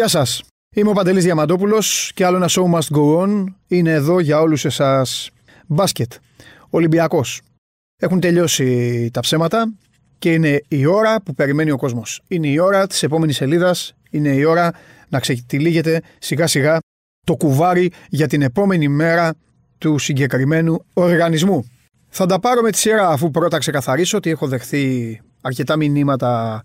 Γεια σας. Είμαι ο Παντελής Διαμαντόπουλος και άλλο ένα show must go on είναι εδώ για όλους εσάς. Μπάσκετ. Ολυμπιακός. Έχουν τελειώσει τα ψέματα και είναι η ώρα που περιμένει ο κόσμος. Είναι η ώρα της επόμενης σελίδας. Είναι η ώρα να ξετυλίγεται σιγά σιγά το κουβάρι για την επόμενη μέρα του συγκεκριμένου οργανισμού. Θα τα πάρω με τη σειρά αφού πρώτα ξεκαθαρίσω ότι έχω δεχθεί αρκετά μηνύματα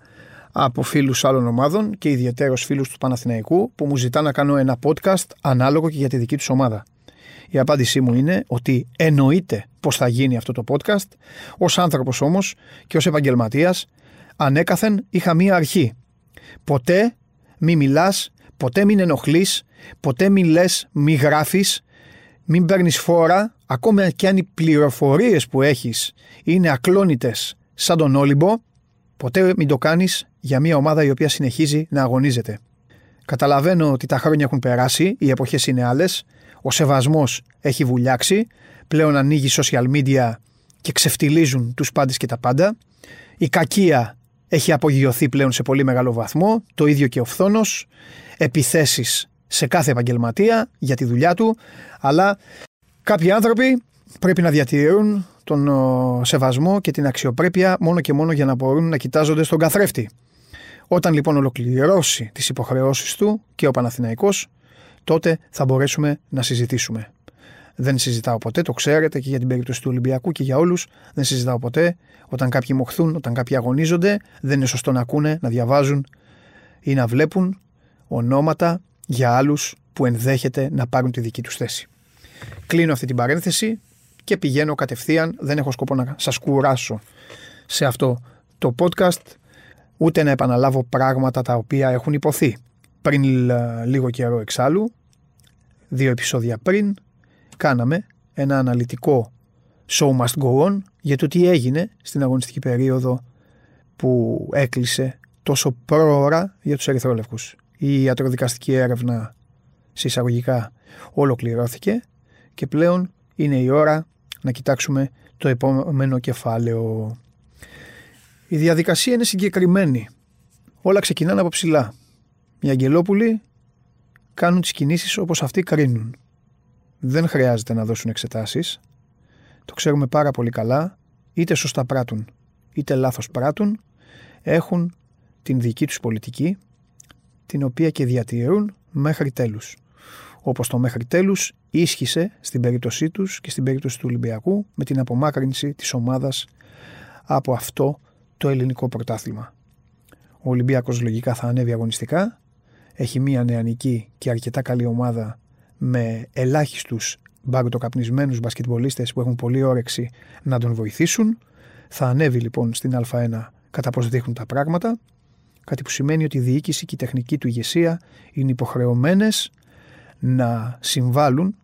από φίλους άλλων ομάδων και ιδιαίτερος φίλους του Παναθηναϊκού που μου ζητά να κάνω ένα podcast ανάλογο και για τη δική τους ομάδα. Η απάντησή μου είναι ότι εννοείται πως θα γίνει αυτό το podcast. Ως άνθρωπος όμως και ως επαγγελματίας ανέκαθεν είχα μία αρχή. Ποτέ μη μιλάς, ποτέ μην ενοχλείς, ποτέ μη λες, μη γράφεις, μην παίρνεις φόρα, ακόμα και αν οι πληροφορίες που έχεις είναι ακλόνητες σαν τον Όλυμπο, ποτέ μην το κάνεις για μια ομάδα η οποία συνεχίζει να αγωνίζεται. Καταλαβαίνω ότι τα χρόνια έχουν περάσει, οι εποχές είναι άλλες, ο σεβασμός έχει βουλιάξει, πλέον ανοίγει social media και ξεφτιλίζουν τους πάντες και τα πάντα. Η κακία έχει απογειωθεί πλέον σε πολύ μεγάλο βαθμό, το ίδιο και ο φθόνος, επιθέσεις σε κάθε επαγγελματία για τη δουλειά του, αλλά κάποιοι άνθρωποι πρέπει να διατηρούν τον σεβασμό και την αξιοπρέπεια μόνο και μόνο για να μπορούν να κοιτάζονται στον καθρέφτη. Όταν λοιπόν ολοκληρώσει τις υποχρεώσεις του και ο Παναθηναϊκός, τότε θα μπορέσουμε να συζητήσουμε. Δεν συζητάω ποτέ, το ξέρετε και για την περίπτωση του Ολυμπιακού και για όλους. Δεν συζητάω ποτέ όταν κάποιοι μοχθούν, όταν κάποιοι αγωνίζονται. Δεν είναι σωστό να ακούνε, να διαβάζουν ή να βλέπουν ονόματα για άλλους που ενδέχεται να πάρουν τη δική τους θέση. Κλείνω αυτή την παρένθεση και πηγαίνω κατευθείαν, δεν έχω σκοπό να σας κουράσω σε αυτό το podcast, ούτε να επαναλάβω πράγματα τα οποία έχουν υποθεί. Πριν λίγο καιρό εξάλλου, δύο επεισόδια πριν, κάναμε ένα αναλυτικό show must go on για το τι έγινε στην αγωνιστική περίοδο που έκλεισε τόσο πρόωρα για τους ερυθρόλευκους. Η ιατροδικαστική έρευνα συσσαγωγικά ολοκληρώθηκε και πλέον είναι η ώρα να κοιτάξουμε το επόμενο κεφάλαιο. Η διαδικασία είναι συγκεκριμένη. Όλα ξεκινάνε από ψηλά. Οι αγγελόπουλοι κάνουν τις κινήσεις όπως αυτοί κρίνουν. Δεν χρειάζεται να δώσουν εξετάσεις. Το ξέρουμε πάρα πολύ καλά. Είτε σωστά πράττουν, είτε λάθος πράττουν. Έχουν την δική τους πολιτική, την οποία και διατηρούν μέχρι τέλους όπως το μέχρι τέλους ίσχυσε στην περίπτωσή τους και στην περίπτωση του Ολυμπιακού με την απομάκρυνση της ομάδας από αυτό το ελληνικό πρωτάθλημα. Ο Ολυμπιακός λογικά θα ανέβει αγωνιστικά, έχει μια νεανική και αρκετά καλή ομάδα με ελάχιστους μπαγκοτοκαπνισμένους μπασκετμπολίστες που έχουν πολύ όρεξη να τον βοηθήσουν. Θα ανέβει λοιπόν στην Α1 κατά πώς δείχνουν τα πράγματα, κάτι που σημαίνει ότι η διοίκηση και η τεχνική του ηγεσία είναι υποχρεωμένες να συμβάλλουν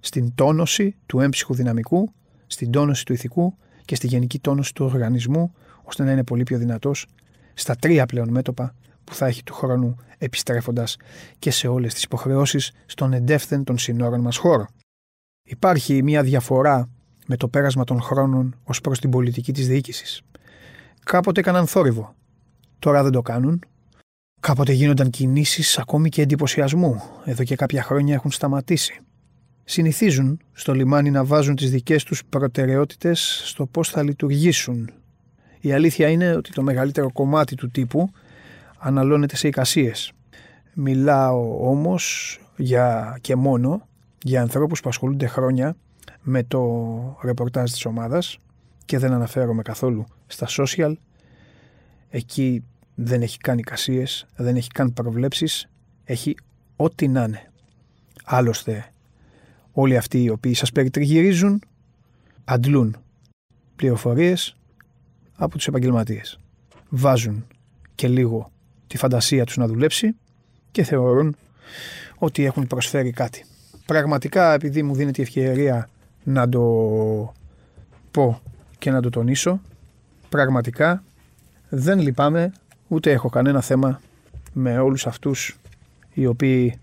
στην τόνωση του έμψυχου δυναμικού, στην τόνωση του ηθικού και στη γενική τόνωση του οργανισμού, ώστε να είναι πολύ πιο δυνατός στα τρία πλέον μέτωπα που θα έχει του χρόνου επιστρέφοντας και σε όλες τις υποχρεώσεις στον εντεύθεν των συνόρων μας χώρο. Υπάρχει μια διαφορά με το πέρασμα των χρόνων ως προς την πολιτική της διοίκησης. Κάποτε έκαναν θόρυβο. Τώρα δεν το κάνουν Κάποτε γίνονταν κινήσεις ακόμη και εντυπωσιασμού. Εδώ και κάποια χρόνια έχουν σταματήσει. Συνηθίζουν στο λιμάνι να βάζουν τις δικές τους προτεραιότητες στο πώς θα λειτουργήσουν. Η αλήθεια είναι ότι το μεγαλύτερο κομμάτι του τύπου αναλώνεται σε εικασίες. Μιλάω όμως για και μόνο για ανθρώπους που ασχολούνται χρόνια με το ρεπορτάζ της ομάδας και δεν αναφέρομαι καθόλου στα social. Εκεί δεν έχει καν εικασίες, δεν έχει καν προβλέψεις, έχει ό,τι να είναι. Άλλωστε, όλοι αυτοί οι οποίοι σας περιτριγυρίζουν αντλούν πληροφορίες από τους επαγγελματίες. Βάζουν και λίγο τη φαντασία τους να δουλέψει και θεωρούν ότι έχουν προσφέρει κάτι. Πραγματικά επειδή μου δίνεται η ευκαιρία να το πω και να το τονίσω, πραγματικά δεν λυπάμαι Ούτε έχω κανένα θέμα με όλους αυτούς οι οποίοι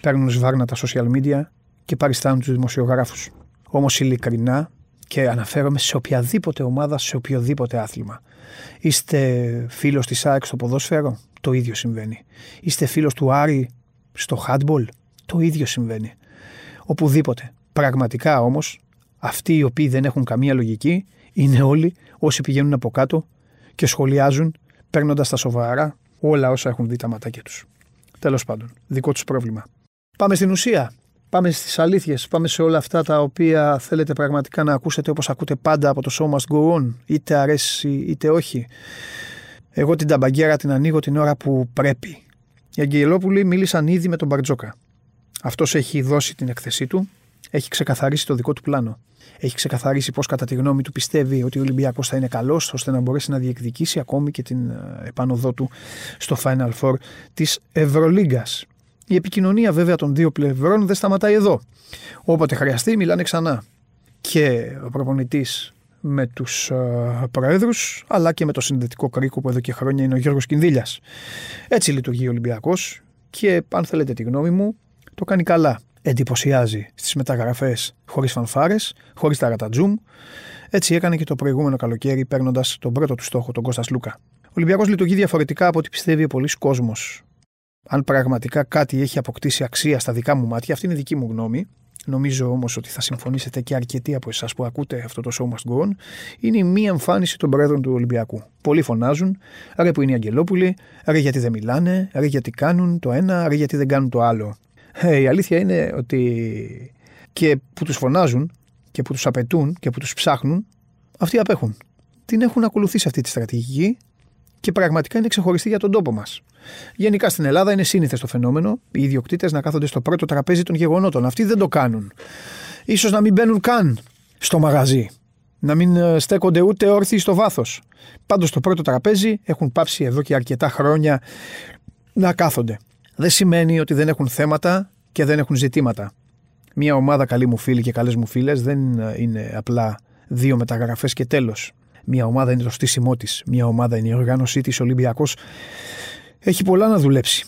παίρνουν σβάρνα τα social media και παριστάνουν τους δημοσιογράφους. Όμως ειλικρινά και αναφέρομαι σε οποιαδήποτε ομάδα, σε οποιοδήποτε άθλημα. Είστε φίλος της ΑΕΚ στο ποδόσφαιρο, το ίδιο συμβαίνει. Είστε φίλος του Άρη στο handball, το ίδιο συμβαίνει. Οπουδήποτε. Πραγματικά όμως, αυτοί οι οποίοι δεν έχουν καμία λογική είναι όλοι όσοι πηγαίνουν από κάτω και σχολιάζουν παίρνοντας τα σοβαρά όλα όσα έχουν δει τα ματάκια τους. Τέλος πάντων, δικό τους πρόβλημα. Πάμε στην ουσία. Πάμε στις αλήθειες. Πάμε σε όλα αυτά τα οποία θέλετε πραγματικά να ακούσετε όπως ακούτε πάντα από το show must go on. Είτε αρέσει είτε όχι. Εγώ την ταμπαγκέρα την ανοίγω την ώρα που πρέπει. Οι Αγγελόπουλοι μίλησαν ήδη με τον Μπαρτζόκα. Αυτός έχει δώσει την εκθεσή του, έχει ξεκαθαρίσει το δικό του πλάνο. Έχει ξεκαθαρίσει πώς, κατά τη γνώμη του, πιστεύει ότι ο Ολυμπιακός θα είναι καλός, ώστε να μπορέσει να διεκδικήσει ακόμη και την ε, επάνωδό του στο Final Four της Ευρωλίγκας. Η επικοινωνία βέβαια των δύο πλευρών δεν σταματάει εδώ. Όποτε χρειαστεί, μιλάνε ξανά. Και ο προπονητής με τους uh, προέδρους, αλλά και με το συνδετικό κρίκο που εδώ και χρόνια είναι ο Γιώργος Κινδύλιας. Έτσι λειτουργεί ο Ολυμπιακός και, αν θέλετε τη γνώμη μου, το κάνει καλά. Εντυπωσιάζει στις μεταγραφές χωρίς φανφάρες, χωρίς ταρατατζούμ. Έτσι έκανε και το προηγούμενο καλοκαίρι, παίρνοντας τον πρώτο του στόχο, τον Κώστας Λούκα. Ο Ολυμπιακός λειτουργεί διαφορετικά από ό,τι πιστεύει ο πολλής κόσμος. Αν πραγματικά κάτι έχει αποκτήσει αξία στα δικά μου μάτια, αυτή είναι η δική μου γνώμη, νομίζω όμως ότι θα συμφωνήσετε και αρκετοί από εσάς που ακούτε αυτό το show must go on, είναι η μία εμφάνιση των πρόεδρων του Ολυμπιακού. Πολλοί φωνάζουν, ρε που είναι οι Αγγελόπουλοι, ρε γιατί δεν μιλάνε, ρε γιατί κάνουν το ένα, ρε γιατί δεν κάνουν το άλλο. Ε, η αλήθεια είναι ότι και που τους φωνάζουν και που τους απαιτούν και που τους ψάχνουν, αυτοί απέχουν. Την έχουν ακολουθήσει αυτή τη στρατηγική και πραγματικά είναι ξεχωριστή για τον τόπο μας. Γενικά στην Ελλάδα είναι σύνηθες το φαινόμενο οι ιδιοκτήτες να κάθονται στο πρώτο τραπέζι των γεγονότων. Αυτοί δεν το κάνουν. σω να μην μπαίνουν καν στο μαγαζί. Να μην ε, στέκονται ούτε όρθιοι στο βάθος. Πάντως στο πρώτο τραπέζι έχουν πάψει εδώ και αρκετά χρόνια να κάθονται. Δεν σημαίνει ότι δεν έχουν θέματα και δεν έχουν ζητήματα. Μια ομάδα καλή μου φίλη και καλές μου φίλες δεν ε, είναι απλά δύο μεταγραφές και τέλος. Μια ομάδα είναι το στήσιμό της. Μια ομάδα είναι η οργάνωσή της. Ολυμπιακός έχει πολλά να δουλέψει.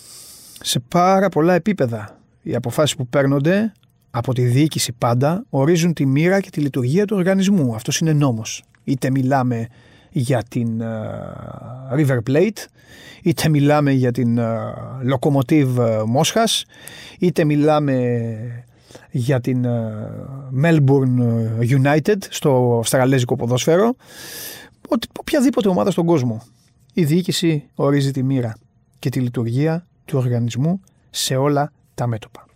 Σε πάρα πολλά επίπεδα. Οι αποφάσεις που παίρνονται από τη διοίκηση πάντα ορίζουν τη μοίρα και τη λειτουργία του οργανισμού. Αυτός είναι νόμος. Είτε μιλάμε για την uh, River Plate, είτε μιλάμε για την uh, Lokomotiv Μόσχας, είτε μιλάμε για την Melbourne United στο αυστραλέζικο ποδόσφαιρο, ότι οποιαδήποτε ομάδα στον κόσμο. Η διοίκηση ορίζει τη μοίρα και τη λειτουργία του οργανισμού σε όλα τα μέτωπα.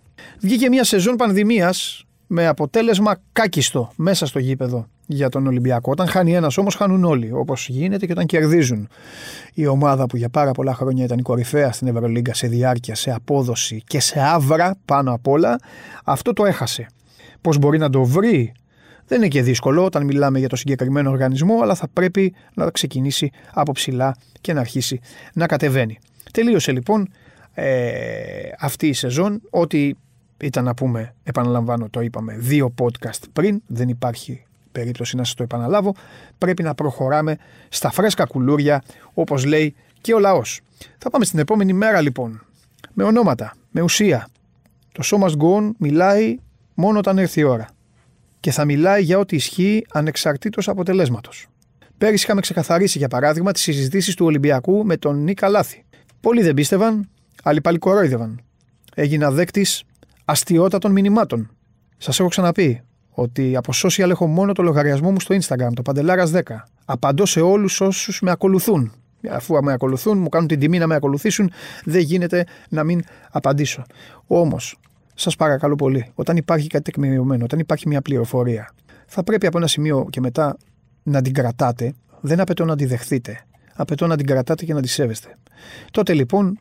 Βγήκε μια σεζόν πανδημίας με αποτέλεσμα κάκιστο μέσα στο γήπεδο για τον Ολυμπιακό. Όταν χάνει ένας όμως, χάνουν όλοι. Όπως γίνεται και όταν κερδίζουν. Η ομάδα που για πάρα πολλά χρόνια ήταν η κορυφαία στην Ευρωλίγκα σε διάρκεια, σε απόδοση και σε άβρα πάνω απ' όλα, αυτό το έχασε. Πώς μπορεί να το βρει, δεν είναι και δύσκολο όταν μιλάμε για το συγκεκριμένο οργανισμό, αλλά θα πρέπει να ξεκινήσει από ψηλά και να αρχίσει να κατεβαίνει. Τελείωσε λοιπόν ε, αυτή η σεζόν. Ό,τι ήταν να πούμε, επαναλαμβάνω, το είπαμε, δύο podcast πριν, δεν υπάρχει περίπτωση να σας το επαναλάβω, πρέπει να προχωράμε στα φρέσκα κουλούρια, όπως λέει και ο λαός. Θα πάμε στην επόμενη μέρα λοιπόν, με ονόματα, με ουσία. Το σώμα Go μιλάει μόνο όταν έρθει η ώρα και θα μιλάει για ό,τι ισχύει ανεξαρτήτως αποτελέσματος. Πέρυσι είχαμε ξεκαθαρίσει για παράδειγμα τις συζητήσεις του Ολυμπιακού με τον Νίκα Λάθη. Πολλοί δεν πίστευαν, άλλοι πάλι κορόιδευαν. Έγινα δέκτης αστείωτατων μηνυμάτων. Σας έχω ξαναπεί ότι από social έχω μόνο το λογαριασμό μου στο Instagram, το Παντελάρας 10. Απαντώ σε όλους όσους με ακολουθούν. Αφού με ακολουθούν, μου κάνουν την τιμή να με ακολουθήσουν, δεν γίνεται να μην απαντήσω. Όμως, σας παρακαλώ πολύ, όταν υπάρχει κάτι τεκμηριωμένο, όταν υπάρχει μια πληροφορία, θα πρέπει από ένα σημείο και μετά να την κρατάτε. Δεν απαιτώ να τη δεχθείτε. Απαιτώ να την κρατάτε και να τη σέβεστε. Τότε λοιπόν,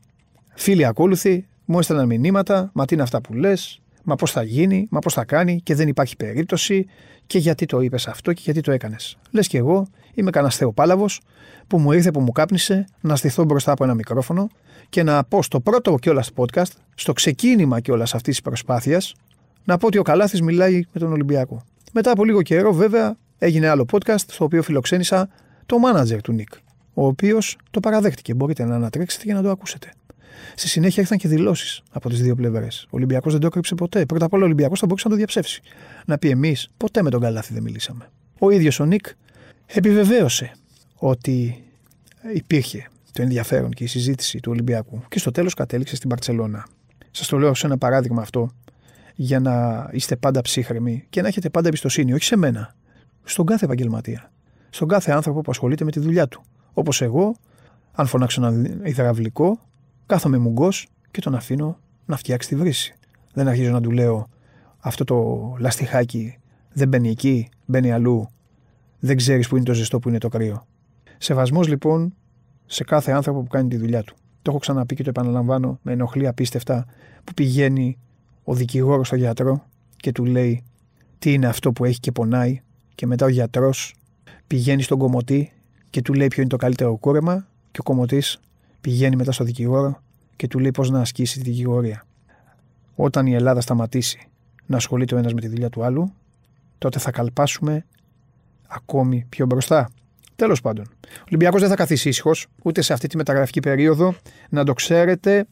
φίλοι ακόλουθοι, μου έστελναν μηνύματα, μα τι είναι αυτά που λες, μα πώς θα γίνει, μα πώς θα κάνει και δεν υπάρχει περίπτωση και γιατί το είπες αυτό και γιατί το έκανες. Λες και εγώ είμαι κανένας θεοπάλαβος που μου ήρθε που μου κάπνισε να στηθώ μπροστά από ένα μικρόφωνο και να πω στο πρώτο κιόλας podcast, στο ξεκίνημα κιόλας αυτής της προσπάθειας, να πω ότι ο Καλάθης μιλάει με τον Ολυμπιακό. Μετά από λίγο καιρό, βέβαια, έγινε άλλο podcast στο οποίο φιλοξένησα το manager του Νικ, ο οποίος το παραδέχτηκε. Μπορείτε να ανατρέξετε και να το ακούσετε. Στη συνέχεια ήρθαν και δηλώσεις από τις δύο πλευρές. Ο Ολυμπιακός δεν το έκρυψε ποτέ. Πρώτα απ' όλα ο Ολυμπιακός θα μπορούσε να το διαψεύσει. Να πει εμείς ποτέ με τον Καλάθι δεν μιλήσαμε. Ο ίδιος ο Νικ επιβεβαίωσε ότι υπήρχε το ενδιαφέρον και η συζήτηση του Ολυμπιακού και στο τέλος κατέληξε στην Παρσελώνα. Σας το λέω σε ένα παράδειγμα αυτό, για να είστε πάντα ψύχρεμοι και να έχετε πάντα εμπιστοσύνη, όχι σε μένα, στον κάθε επαγγελματία. Στον κάθε άνθρωπο που ασχολείται με τη δουλειά του. Όπως εγώ, αν φωνάξω ένα υδραυλικό, κάθομαι μουγκός και τον αφήνω να φτιάξει τη βρύση. Δεν αρχίζω να του λέω αυτό το λαστιχάκι δεν μπαίνει εκεί, μπαίνει αλλού. Δεν ξέρεις που είναι το ζεστό, που είναι το κρύο. Σεβασμός λοιπόν σε κάθε άνθρωπο που κάνει τη δουλειά του. Το έχω ξαναπεί και το επαναλαμβάνω, με ενοχλεί απίστευτα που πηγαίνει ο δικηγόρος στο γιατρό και του λέει τι είναι αυτό που έχει και πονάει, και μετά ο γιατρός πηγαίνει στον κομωτή και του λέει ποιο είναι το καλύτερο κούρεμα, και ο κομωτή πηγαίνει μετά στο δικηγόρο και του λέει πώς να ασκήσει τη δικηγορία. Όταν η Ελλάδα σταματήσει να ασχολείται ο ένας με τη δουλειά του άλλου, τότε θα καλπάσουμε ακόμη πιο μπροστά. Τέλος πάντων, ο Ολυμπιακός δεν θα καθίσει ήσυχος ούτε σε αυτή τη μεταγραφική περίοδο, να το ξέρετε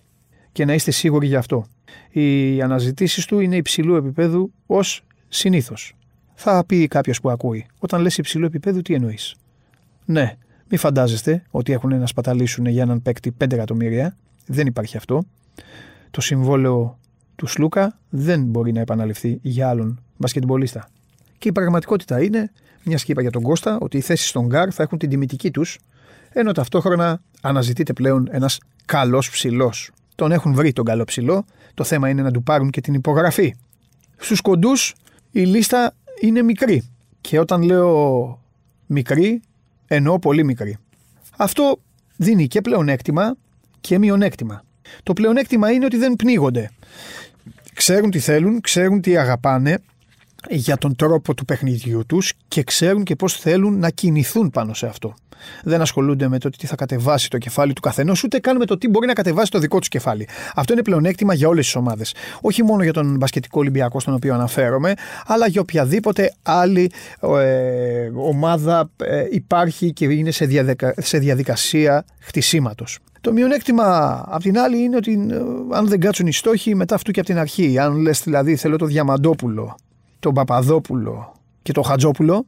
και να είστε σίγουροι γι' αυτό. Οι αναζητήσεις του είναι υψηλού επίπεδου ως συνήθως. Θα πει κάποιος που ακούει, όταν λες υψηλού επίπεδου, τι εννοείς; Ναι, μην φαντάζεστε ότι έχουν να σπαταλήσουν για έναν παίκτη 5 εκατομμύρια. Δεν υπάρχει αυτό. Το συμβόλαιο του Σλούκα δεν μπορεί να επαναληφθεί για άλλον μπασκετμπολίστα. Και η πραγματικότητα είναι, μιας και είπα για τον Κώστα, ότι οι θέσεις στον Γκάρ θα έχουν την τιμητική τους, ενώ ταυτόχρονα αναζητείται πλέον ένας καλός ψηλός. Τον έχουν βρει τον καλό ψηλό, το θέμα είναι να του πάρουν και την υπογραφή. Στους κοντούς η λίστα είναι μικρή. Και όταν λέω μικρή, εννοώ πολύ μικρή. Αυτό δίνει και πλεονέκτημα και μειονέκτημα. Το πλεονέκτημα είναι ότι δεν πνίγονται. Ξέρουν τι θέλουν, ξέρουν τι αγαπάνε για τον τρόπο του παιχνιδιού τους και ξέρουν και πώς θέλουν να κινηθούν πάνω σε αυτό. Δεν ασχολούνται με το τι θα κατεβάσει το κεφάλι του καθενός, ούτε καν με το τι μπορεί να κατεβάσει το δικό τους κεφάλι. Αυτό είναι πλεονέκτημα για όλες τις ομάδες. Όχι μόνο για τον μπασκετικό Ολυμπιακό, στον οποίο αναφέρομαι, αλλά για οποιαδήποτε άλλη ε, ομάδα ε, υπάρχει και είναι σε, σε διαδικασία χτισήματος. Το μειονέκτημα απ' την άλλη είναι ότι ε, αν δεν κάτσουν οι στόχοι μετά αυτού και από την αρχή, αν λες δηλαδή θέλω το Διαμαντόπουλο, τον Παπαδόπουλο και τον Χατζόπουλο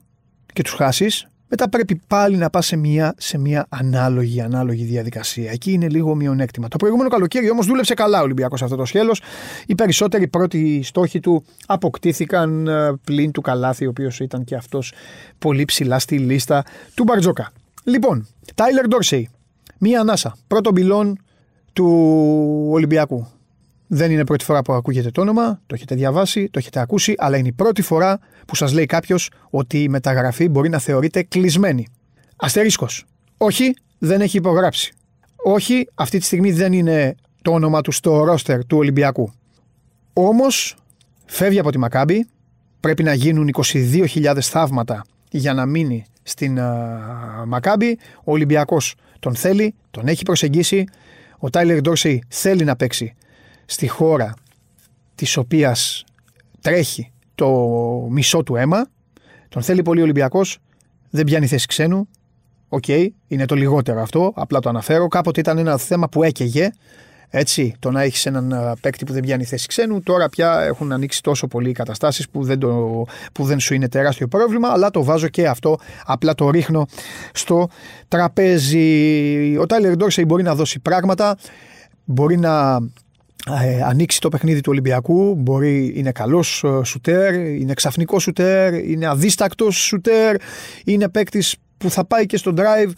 και τους χάσεις, μετά πρέπει πάλι να πας σε μια, σε μια ανάλογη, ανάλογη διαδικασία. Εκεί είναι λίγο μειονέκτημα. Το προηγούμενο καλοκαίρι όμως δούλεψε καλά ο Ολυμπιακός αυτό το σχέλος. Οι περισσότεροι πρώτοι στόχοι του αποκτήθηκαν ε, πλην του Καλάθι, ο οποίος ήταν και αυτός πολύ ψηλά στη λίστα του Μπαρτζόκα. Λοιπόν, Τάιλερ Ντόρσεϊ. Μία ανάσα. Πρώτο μπιλόν του Ολυμπιακού. Δεν είναι πρώτη φορά που ακούγεται το όνομα, το έχετε διαβάσει, το έχετε ακούσει, αλλά είναι η πρώτη φορά που σας λέει κάποιος ότι η μεταγραφή μπορεί να θεωρείται κλεισμένη. Αστερίσκος. Όχι, δεν έχει υπογράψει. Όχι, αυτή τη στιγμή δεν είναι το όνομα του στο ρόστερ του Ολυμπιακού. Όμως, φεύγει από τη Μακάμπη. Πρέπει να γίνουν 22.000 θαύματα για να μείνει στην uh, Μακάμπη. Ο Ολυμπιακός τον θέλει, τον έχει προσεγγίσει. Ο Τάιλερ Ντόρσεϊ θέλει να παίξει στη χώρα της οποίας τρέχει το μισό του αίμα. Τον θέλει πολύ ο Ολυμπιακός, δεν πιάνει θέση ξένου. Οκ, είναι το λιγότερο αυτό, απλά το αναφέρω. Κάποτε ήταν ένα θέμα που έκαιγε. Έτσι, το να έχεις έναν παίκτη που δεν πιάνει θέση ξένου. Τώρα πια έχουν ανοίξει τόσο πολύ οι καταστάσεις που, δεν που δεν σου είναι τεράστιο πρόβλημα, αλλά το βάζω και αυτό. Απλά το ρίχνω στο τραπέζι. Ο Τάιλερ Ντόρσεϊ μπορεί να δώσει πράγματα, μπορεί να ε, ανοίξει το παιχνίδι του Ολυμπιακού. Μπορεί, είναι καλός ε, σουτέρ, είναι ξαφνικός σουτέρ, είναι αδίστακτος σουτέρ, είναι παίκτης που θα πάει και στο drive,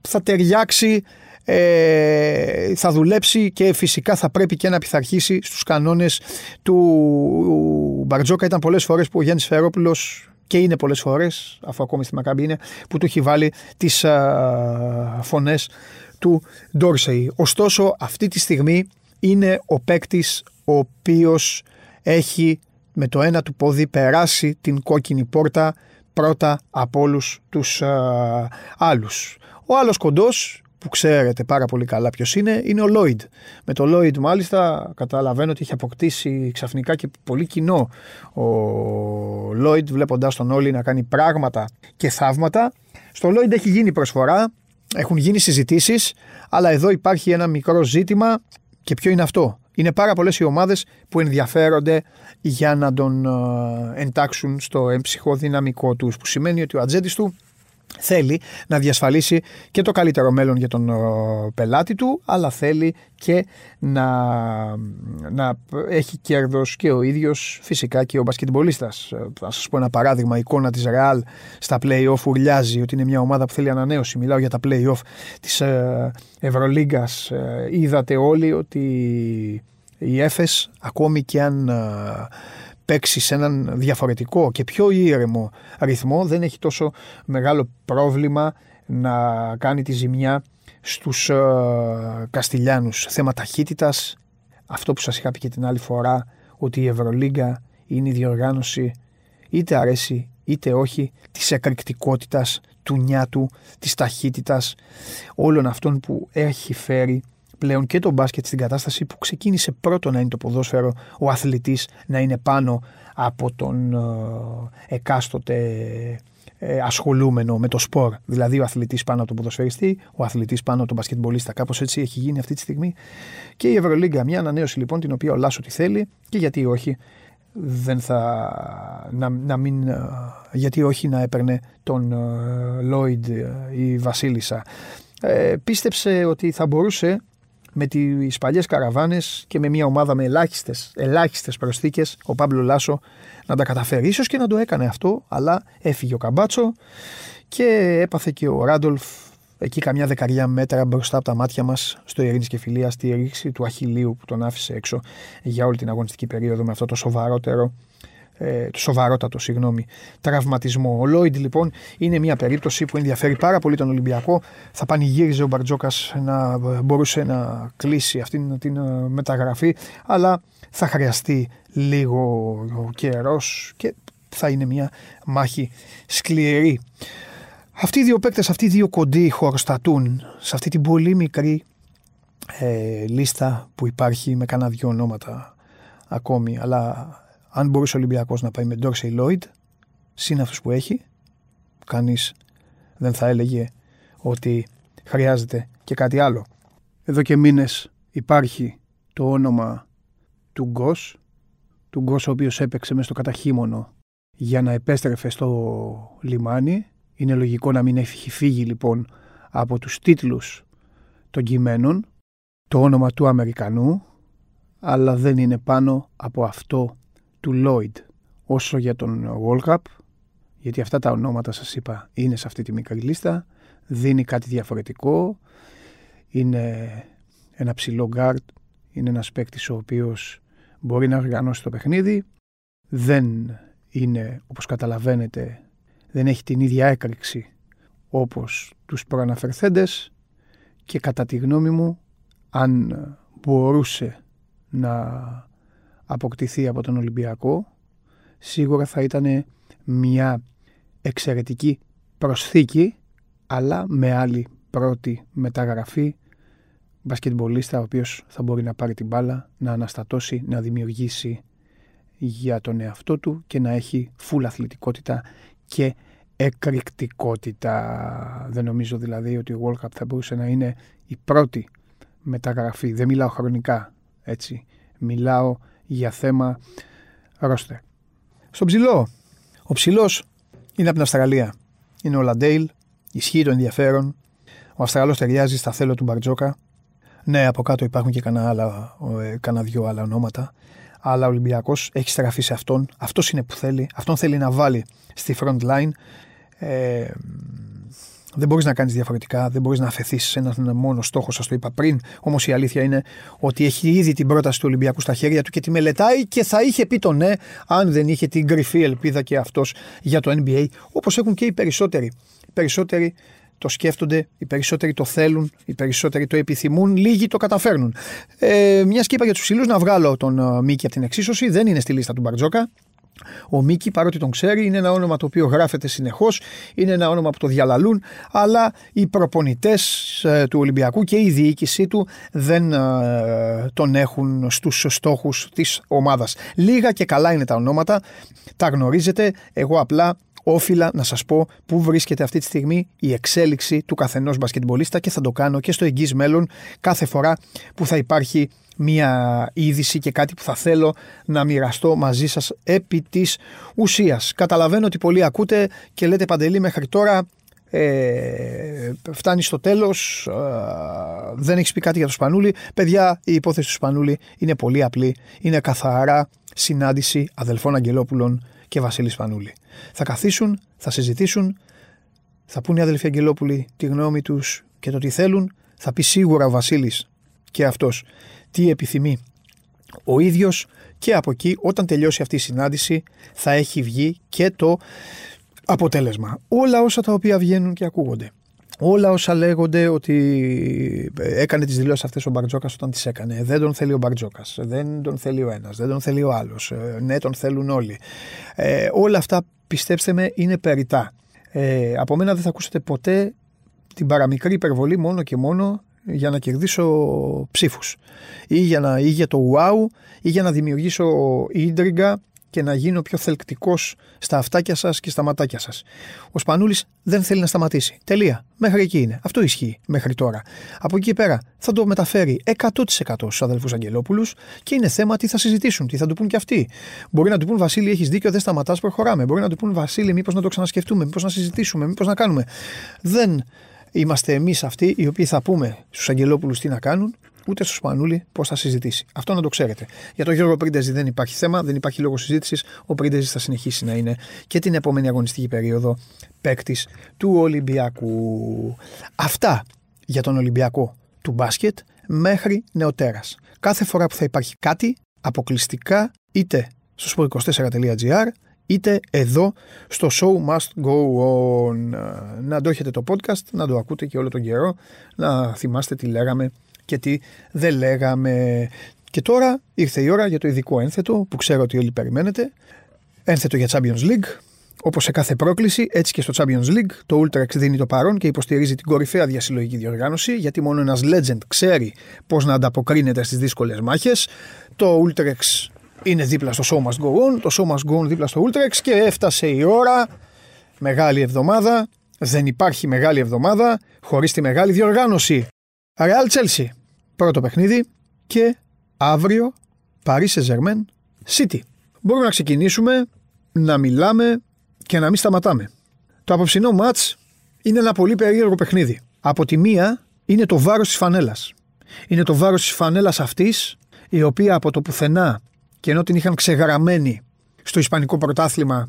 θα ταιριάξει, ε, θα δουλέψει και φυσικά θα πρέπει και να πειθαρχήσει στους κανόνες του Μπαρτζόκα. Ήταν πολλές φορές που ο Γιάννης Φερόπουλος και είναι πολλές φορές, αφού ακόμη στη Μακάμπη είναι, που του έχει βάλει τις α, φωνές του Ντόρσεϊ. Ωστόσο αυτή τη στιγμή είναι ο παίκτης ο οποίος έχει με το ένα του πόδι περάσει την κόκκινη πόρτα πρώτα από όλους τους α, άλλους. Ο άλλος κοντός που ξέρετε πάρα πολύ καλά ποιος είναι, είναι ο Λόιντ. Με το Λόιντ μάλιστα καταλαβαίνω ότι έχει αποκτήσει ξαφνικά και πολύ κοινό ο Λόιντ βλέποντας τον όλοι να κάνει πράγματα και θαύματα. Στο Λόιντ έχει γίνει προσφορά, έχουν γίνει συζητήσεις, αλλά εδώ υπάρχει ένα μικρό ζήτημα και ποιο είναι αυτό; Είναι πάρα πολλές οι ομάδες που ενδιαφέρονται για να τον ε, εντάξουν στο εμψυχό δυναμικό τους. Που σημαίνει ότι ο ατζέντης του θέλει να διασφαλίσει και το καλύτερο μέλλον για τον πελάτη του, αλλά θέλει και να, να έχει κέρδος και ο ίδιος φυσικά και ο μπασκετμπολίστας. Θα σας πω ένα παράδειγμα, η εικόνα της Real στα play-off ουρλιάζει ότι είναι μια ομάδα που θέλει ανανέωση. Μιλάω για τα play-off της ε, Ευρωλίγκας. Ε, είδατε όλοι ότι η Έφες ακόμη και αν ε, παίξει σε έναν διαφορετικό και πιο ήρεμο ρυθμό δεν έχει τόσο μεγάλο πρόβλημα να κάνει τη ζημιά στους ε, Καστιλιάνους. Θέμα ταχύτητας, αυτό που σας είχα πει και την άλλη φορά, ότι η Ευρωλίγκα είναι η διοργάνωση είτε αρέσει είτε όχι της εκρηκτικότητας, του νιάτου, της ταχύτητας, όλων αυτών που έχει φέρει πλέον και το μπάσκετ στην κατάσταση που ξεκίνησε πρώτο να είναι το ποδόσφαιρο, ο αθλητής να είναι πάνω από τον ε, εκάστοτε ε, ασχολούμενο με το σπορ. Δηλαδή ο αθλητής πάνω από τον ποδοσφαιριστή, ο αθλητής πάνω από τον μπασκετμπολίστα. Κάπως έτσι έχει γίνει αυτή τη στιγμή. Και η Ευρωλίγκα, μια ανανέωση λοιπόν την οποία ο Λάσο τη θέλει και γιατί όχι δεν θα, να, να μην, ε, γιατί όχι να έπαιρνε τον Λόιντ η Βασίλισσα. Ε, πίστεψε ότι θα μπορούσε με τις παλιές καραβάνες και με μια ομάδα με ελάχιστες ελάχιστες προσθήκες, ο Πάμπλο Λάσο να τα καταφέρει. σω και να το έκανε αυτό, αλλά έφυγε ο Καμπάτσο και έπαθε και ο Ράντολφ εκεί καμιά δεκαριά μέτρα μπροστά από τα μάτια μας στο Ειρήνης και Φιλία στη ρήξη του Αχιλίου που τον άφησε έξω για όλη την αγωνιστική περίοδο με αυτό το σοβαρότερο ε, το σοβαρότατο συγγνώμη, τραυματισμό. Ο Λόιντ λοιπόν είναι μια περίπτωση που ενδιαφέρει πάρα πολύ τον Ολυμπιακό. Θα πανηγύριζε ο Μπαρτζόκας να μπορούσε να κλείσει αυτή την ε, μεταγραφή, αλλά θα χρειαστεί λίγο καιρός και θα είναι μια μάχη σκληρή. Αυτοί οι δύο παίκτες, αυτοί οι δύο κοντοί χωροστατούν σε αυτή την πολύ μικρή ε, λίστα που υπάρχει με κανένα δυο ονόματα ακόμη, αλλά αν μπορούσε ο Ολυμπιακός να πάει με Ντόρσεϊ Λόιντ, συν αυτούς που έχει, κανείς δεν θα έλεγε ότι χρειάζεται και κάτι άλλο. Εδώ και μήνες υπάρχει το όνομα του Γκος, του Γκος ο οποίος έπαιξε μέσα στο καταχύμωνο για να επέστρεφε στο λιμάνι. Είναι λογικό να μην έχει φύγει λοιπόν από τους τίτλους των κειμένων το όνομα του Αμερικανού αλλά δεν είναι πάνω από αυτό του Lloyd όσο για τον World Cup γιατί αυτά τα ονόματα σας είπα είναι σε αυτή τη μικρή λίστα δίνει κάτι διαφορετικό είναι ένα ψηλό guard είναι ένας παίκτης ο οποίος μπορεί να οργανώσει το παιχνίδι δεν είναι όπως καταλαβαίνετε δεν έχει την ίδια έκρηξη όπως τους προαναφερθέντες και κατά τη γνώμη μου αν μπορούσε να αποκτηθεί από τον Ολυμπιακό σίγουρα θα ήταν μια εξαιρετική προσθήκη αλλά με άλλη πρώτη μεταγραφή μπασκετμπολίστα ο οποίος θα μπορεί να πάρει την μπάλα, να αναστατώσει, να δημιουργήσει για τον εαυτό του και να έχει φουλ αθλητικότητα και εκρηκτικότητα. Δεν νομίζω δηλαδή ότι ο World Cup θα μπορούσε να είναι η πρώτη μεταγραφή. Δεν μιλάω χρονικά έτσι. Μιλάω για θέμα ρόστερ. Στον ψηλό. Ο ψηλός είναι από την Αυστραλία. Είναι ο Λαντέιλ. Ισχύει το ενδιαφέρον. Ο Αυστραλός ταιριάζει στα θέλω του Μπαρτζόκα. Ναι, από κάτω υπάρχουν και κανένα, άλλα, ε, κανένα δυο άλλα ονόματα. Αλλά ο Ολυμπιακός έχει στραφεί σε αυτόν. Αυτός είναι που θέλει. Αυτόν θέλει να βάλει στη front line. Ε, δεν μπορείς να κάνεις διαφορετικά, δεν μπορείς να αφαιθείς σε έναν μόνο στόχο, σας το είπα πριν. Όμως η αλήθεια είναι ότι έχει ήδη την πρόταση του Ολυμπιακού στα χέρια του και τη μελετάει και θα είχε πει το ναι, αν δεν είχε την κρυφή ελπίδα και αυτός για το NBA, όπως έχουν και οι περισσότεροι. Οι περισσότεροι το σκέφτονται, οι περισσότεροι το θέλουν, οι περισσότεροι το επιθυμούν, λίγοι το καταφέρνουν. Ε, μιας σκήπα για τους ψηλούς να βγάλω τον uh, Μίκη από την εξίσωση, δεν είναι στη λίστα του Μπαρτζόκα. Ο Μίκη, παρότι τον ξέρει, είναι ένα όνομα το οποίο γράφεται συνεχώς, είναι ένα όνομα που το διαλαλούν, αλλά οι προπονητές ε, του Ολυμπιακού και η διοίκησή του δεν ε, τον έχουν στους στόχους της ομάδας. Λίγα και καλά είναι τα ονόματα, τα γνωρίζετε. Εγώ απλά όφιλα να σας πω πού βρίσκεται αυτή τη στιγμή η εξέλιξη του καθενός μπασκετμπολίστα και θα το κάνω και στο εγγύς μέλλον κάθε φορά που θα υπάρχει μία είδηση και κάτι που θα θέλω να μοιραστώ μαζί σας επί της ουσίας. Καταλαβαίνω ότι πολλοί ακούτε και λέτε Παντελή μέχρι τώρα ε, φτάνει στο τέλος, ε, δεν έχεις πει κάτι για το Σπανούλη. Παιδιά, η υπόθεση του Σπανούλη είναι πολύ απλή. Είναι καθαρά συνάντηση αδελφών Αγγελόπουλων και Βασίλη Σπανούλη. Θα καθίσουν, θα συζητήσουν, θα πούνε οι αδελφοί Αγγελόπουλοι τη γνώμη τους και το τι θέλουν. Θα πει σίγουρα ο Βασίλης και αυτός τι επιθυμεί ο ίδιος και από εκεί όταν τελειώσει αυτή η συνάντηση θα έχει βγει και το αποτέλεσμα. Όλα όσα τα οποία βγαίνουν και ακούγονται. Όλα όσα λέγονται ότι έκανε τις δηλώσεις αυτές ο Μπαρτζόκας όταν τις έκανε. Δεν τον θέλει ο Μπαρτζόκας, δεν τον θέλει ο ένας, δεν τον θέλει ο άλλος, ε, ναι τον θέλουν όλοι. Ε, όλα αυτά πιστέψτε με είναι περιτά. Ε, από μένα δεν θα ακούσετε ποτέ την παραμικρή υπερβολή μόνο και μόνο για να κερδίσω ψήφους ή για, να, ή για το wow ή για να δημιουργήσω ίντριγκα και να γίνω πιο θελκτικός στα αυτάκια σας και στα ματάκια σας. Ο Σπανούλης δεν θέλει να σταματήσει. Τελεία. Μέχρι εκεί είναι. Αυτό ισχύει μέχρι τώρα. Από εκεί πέρα θα το μεταφέρει 100% στους αδελφούς Αγγελόπουλους και είναι θέμα τι θα συζητήσουν, τι θα του πούν και αυτοί. Μπορεί να του πούν Βασίλη, έχεις δίκιο, δεν σταματάς, προχωράμε. Μπορεί να του πούν Βασίλη, μήπως να το ξανασκεφτούμε, μήπως να συζητήσουμε, μήπως να κάνουμε. Δεν είμαστε εμείς αυτοί οι οποίοι θα πούμε στους Αγγελόπουλους τι να κάνουν, ούτε στο Σπανούλη πώς θα συζητήσει. Αυτό να το ξέρετε. Για τον Γιώργο Πρίντεζη δεν υπάρχει θέμα, δεν υπάρχει λόγος συζήτησης. Ο Πρίντεζης θα συνεχίσει να είναι και την επόμενη αγωνιστική περίοδο παίκτης του Ολυμπιακού. Αυτά για τον Ολυμπιακό του μπάσκετ μέχρι νεοτέρας. Κάθε φορά που θα υπάρχει κάτι, αποκλειστικά είτε στο sport24.gr είτε εδώ στο Show Must Go On. Να το έχετε το podcast, να το ακούτε και όλο τον καιρό, να θυμάστε τι λέγαμε και τι δεν λέγαμε. Και τώρα ήρθε η ώρα για το ειδικό ένθετο που ξέρω ότι όλοι περιμένετε. Ένθετο για Champions League. Όπως σε κάθε πρόκληση, έτσι και στο Champions League, το Ultrax δίνει το παρόν και υποστηρίζει την κορυφαία διασυλλογική διοργάνωση, γιατί μόνο ένας legend ξέρει πώς να ανταποκρίνεται στις δύσκολες μάχες. Το Ultrax είναι δίπλα στο Show Must Go On, το Show Must Go On δίπλα στο Ultrax και έφτασε η ώρα, μεγάλη εβδομάδα, δεν υπάρχει μεγάλη εβδομάδα χωρίς τη μεγάλη διοργάνωση. Real Chelsea, πρώτο παιχνίδι και αύριο Paris Saint-Germain City. Μπορούμε να ξεκινήσουμε να μιλάμε και να μην σταματάμε. Το απόψινό μάτς είναι ένα πολύ περίεργο παιχνίδι. Από τη μία είναι το βάρος της φανέλας. Είναι το βάρος της φανέλας αυτής η οποία από το πουθενά και ενώ την είχαν ξεγραμμένη στο Ισπανικό πρωτάθλημα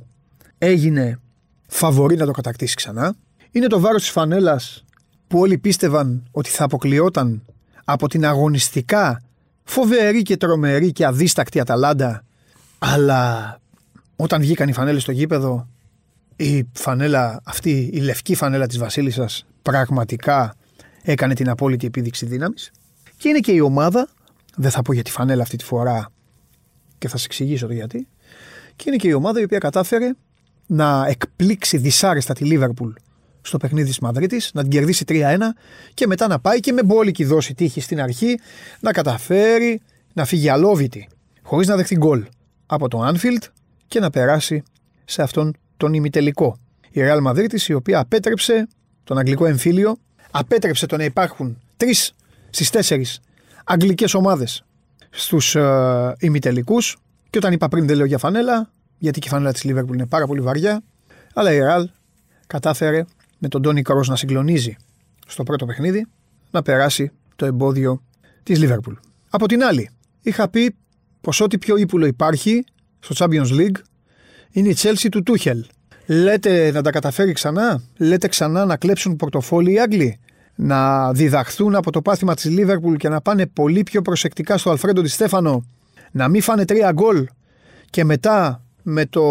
έγινε φαβορή να το κατακτήσει ξανά. Είναι το βάρος της φανέλας που όλοι πίστευαν ότι θα αποκλειόταν από την αγωνιστικά φοβερή και τρομερή και αδίστακτη Αταλάντα αλλά όταν βγήκαν οι φανέλες στο γήπεδο η φανέλα αυτή, η λευκή φανέλα της Βασίλισσας πραγματικά έκανε την απόλυτη επίδειξη δύναμης και είναι και η ομάδα, δεν θα πω για τη φανέλα αυτή τη φορά και θα σα εξηγήσω το γιατί. Και είναι και η ομάδα η οποία κατάφερε να εκπλήξει δυσάρεστα τη Λίβερπουλ στο παιχνίδι της Μαδρίτης, να την κερδίσει 3-1 και μετά να πάει και με μπόλικη δόση τύχη στην αρχή να καταφέρει να φύγει αλόβητη, χωρίς να δεχτεί γκολ από το Anfield και να περάσει σε αυτόν τον ημιτελικό. Η Real Madrid, η οποία απέτρεψε τον αγγλικό εμφύλιο, απέτρεψε το να υπάρχουν τρεις στις τέσσερις αγγλικές ομάδες στους ε, ημιτελικούς. Και όταν είπα πριν δεν λέω για φανέλα, γιατί και η φανέλα της Λίβερπουλ είναι πάρα πολύ βαριά. Αλλά η Ραλ κατάφερε με τον Τόνι Κρός να συγκλονίζει στο πρώτο παιχνίδι να περάσει το εμπόδιο της Λίβερπουλ. Από την άλλη, είχα πει πως ό,τι πιο ύπουλο υπάρχει στο Champions League είναι η Chelsea του Τούχελ. Λέτε να τα καταφέρει ξανά, λέτε ξανά να κλέψουν πορτοφόλι οι Άγγλοι; Να διδαχθούν από το πάθημα της Λίβερπουλ και να πάνε πολύ πιο προσεκτικά στο Αλφρέντο Τη Στέφανο, να μην φάνε τρία γκολ και μετά με το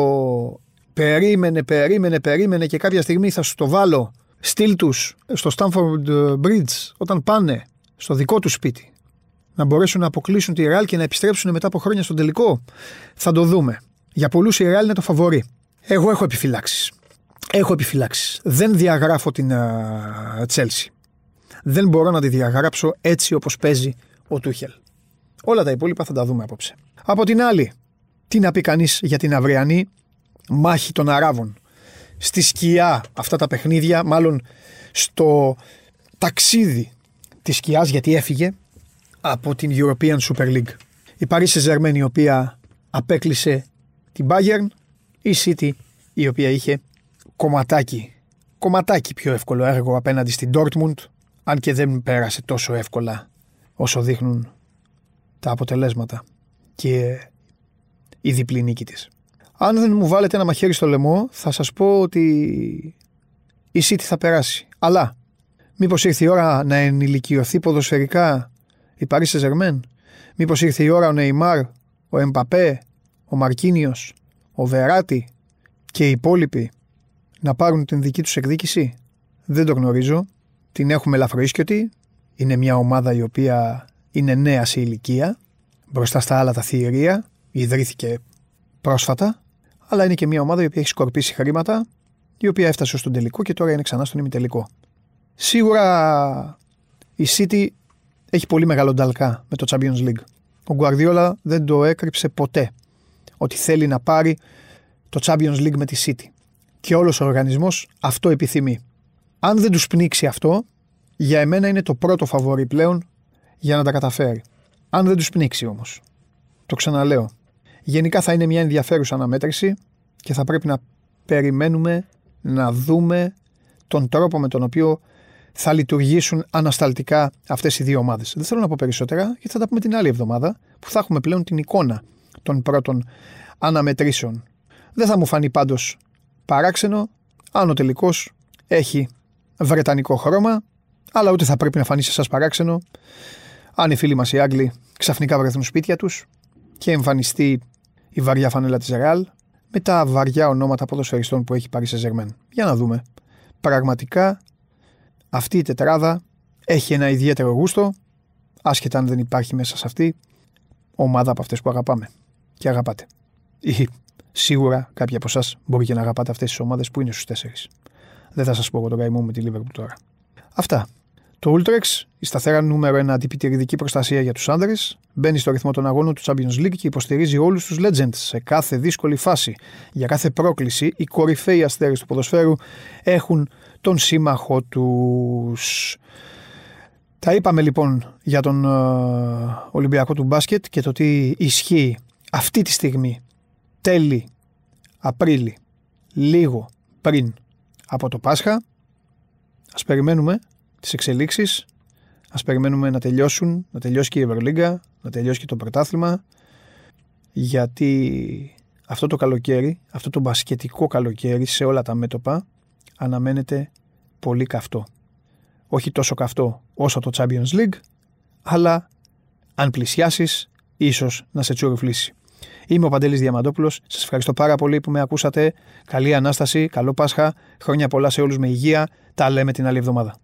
περίμενε, περίμενε, περίμενε και κάποια στιγμή θα σου το βάλω στυλ τους στο Stanford Bridge όταν πάνε στο δικό τους σπίτι να μπορέσουν να αποκλείσουν τη Real και να επιστρέψουν μετά από χρόνια στον τελικό. Θα το δούμε. Για πολλούς η Real είναι το φαβορή. Εγώ έχω επιφυλάξεις. Έχω επιφυλάξεις. Δεν διαγράφω την Chelsea δεν μπορώ να τη διαγράψω έτσι όπως παίζει ο Τούχελ. Όλα τα υπόλοιπα θα τα δούμε απόψε. Από την άλλη, τι να πει κανείς για την αυριανή μάχη των Αράβων. Στη σκιά αυτά τα παιχνίδια, μάλλον στο ταξίδι της σκιάς γιατί έφυγε από την European Super League. Η Paris saint η οποία απέκλεισε την Bayern, η City η οποία είχε κομματάκι κομματάκι πιο εύκολο έργο απέναντι στην Dortmund, αν και δεν πέρασε τόσο εύκολα όσο δείχνουν τα αποτελέσματα και η διπλή νίκη της. Αν δεν μου βάλετε ένα μαχαίρι στο λαιμό, θα σας πω ότι η City θα περάσει. Αλλά μήπως ήρθε η ώρα να ενηλικιωθεί ποδοσφαιρικά η Paris Saint-Germain; Μήπως ήρθε η ώρα ο Νεϊμάρ, ο Εμπαπέ, ο Μαρκίνιος, ο Βεράτη και οι υπόλοιποι να πάρουν την δική τους εκδίκηση; Δεν το γνωρίζω. Την έχουμε ελαφροίσκιωτη. Είναι μια ομάδα η οποία είναι νέα σε ηλικία. Μπροστά στα άλλα τα θηρία. Ιδρύθηκε πρόσφατα. Αλλά είναι και μια ομάδα η οποία έχει σκορπίσει χρήματα. Η οποία έφτασε στον τελικό και τώρα είναι ξανά στον ημιτελικό. Σίγουρα η City έχει πολύ μεγάλο νταλκά με το Champions League. Ο Guardiola δεν το έκρυψε ποτέ ότι θέλει να πάρει το Champions League με τη City. Και όλος ο οργανισμός αυτό επιθυμεί. Αν δεν τους πνίξει αυτό, για εμένα είναι το πρώτο φαβόρι πλέον για να τα καταφέρει. Αν δεν τους πνίξει όμως. Το ξαναλέω. Γενικά θα είναι μια ενδιαφέρουσα αναμέτρηση και θα πρέπει να περιμένουμε να δούμε τον τρόπο με τον οποίο θα λειτουργήσουν ανασταλτικά αυτές οι δύο ομάδες. Δεν θέλω να πω περισσότερα, γιατί θα τα πούμε την άλλη εβδομάδα, που θα έχουμε πλέον την εικόνα των πρώτων αναμετρήσεων. Δεν θα μου φανεί πάντως παράξενο αν ο τελικός έχει βρετανικό χρώμα, αλλά ούτε θα πρέπει να φανεί σε εσάς παράξενο αν οι φίλοι μας οι Άγγλοι ξαφνικά βρεθούν σπίτια τους και εμφανιστεί η βαριά φανέλα της Ρεάλ με τα βαριά ονόματα ποδοσφαιριστών που έχει πάρει σε Ζερμέν. Για να δούμε. Πραγματικά αυτή η τετράδα έχει ένα ιδιαίτερο γούστο, άσχετα αν δεν υπάρχει μέσα σε αυτή ομάδα από αυτές που αγαπάμε και αγαπάτε. Ή σίγουρα κάποιοι από εσάς μπορεί και να αγαπάτε αυτές τις ομάδες που είναι στους τέσσερις. Δεν θα σας πω εγώ τον καημό με τη Liverpool τώρα. Αυτά. Το Ultrex, η σταθερά νούμερο 1 αντιπιτηρητική προστασία για τους άνδρες, μπαίνει στο ρυθμό των αγώνων του Champions League και υποστηρίζει όλους τους Legends σε κάθε δύσκολη φάση. Για κάθε πρόκληση, οι κορυφαίοι αστέρες του ποδοσφαίρου έχουν τον σύμμαχό τους. Τα είπαμε λοιπόν για τον ε, Ολυμπιακό του μπάσκετ και το τι ισχύει αυτή τη στιγμή τέλη Απρίλη λίγο πριν από το Πάσχα ας περιμένουμε τις εξελίξεις ας περιμένουμε να τελειώσουν να τελειώσει και η Ευρωλίγκα να τελειώσει και το πρωτάθλημα γιατί αυτό το καλοκαίρι αυτό το μπασκετικό καλοκαίρι σε όλα τα μέτωπα αναμένεται πολύ καυτό. Όχι τόσο καυτό όσο το Champions League, αλλά αν πλησιάσεις, ίσως να σε τσουρουφλήσει. Είμαι ο Παντέλης Διαμαντόπουλος, σας ευχαριστώ πάρα πολύ που με ακούσατε. Καλή Ανάσταση, καλό Πάσχα, χρόνια πολλά σε όλους με υγεία. Τα λέμε την άλλη εβδομάδα.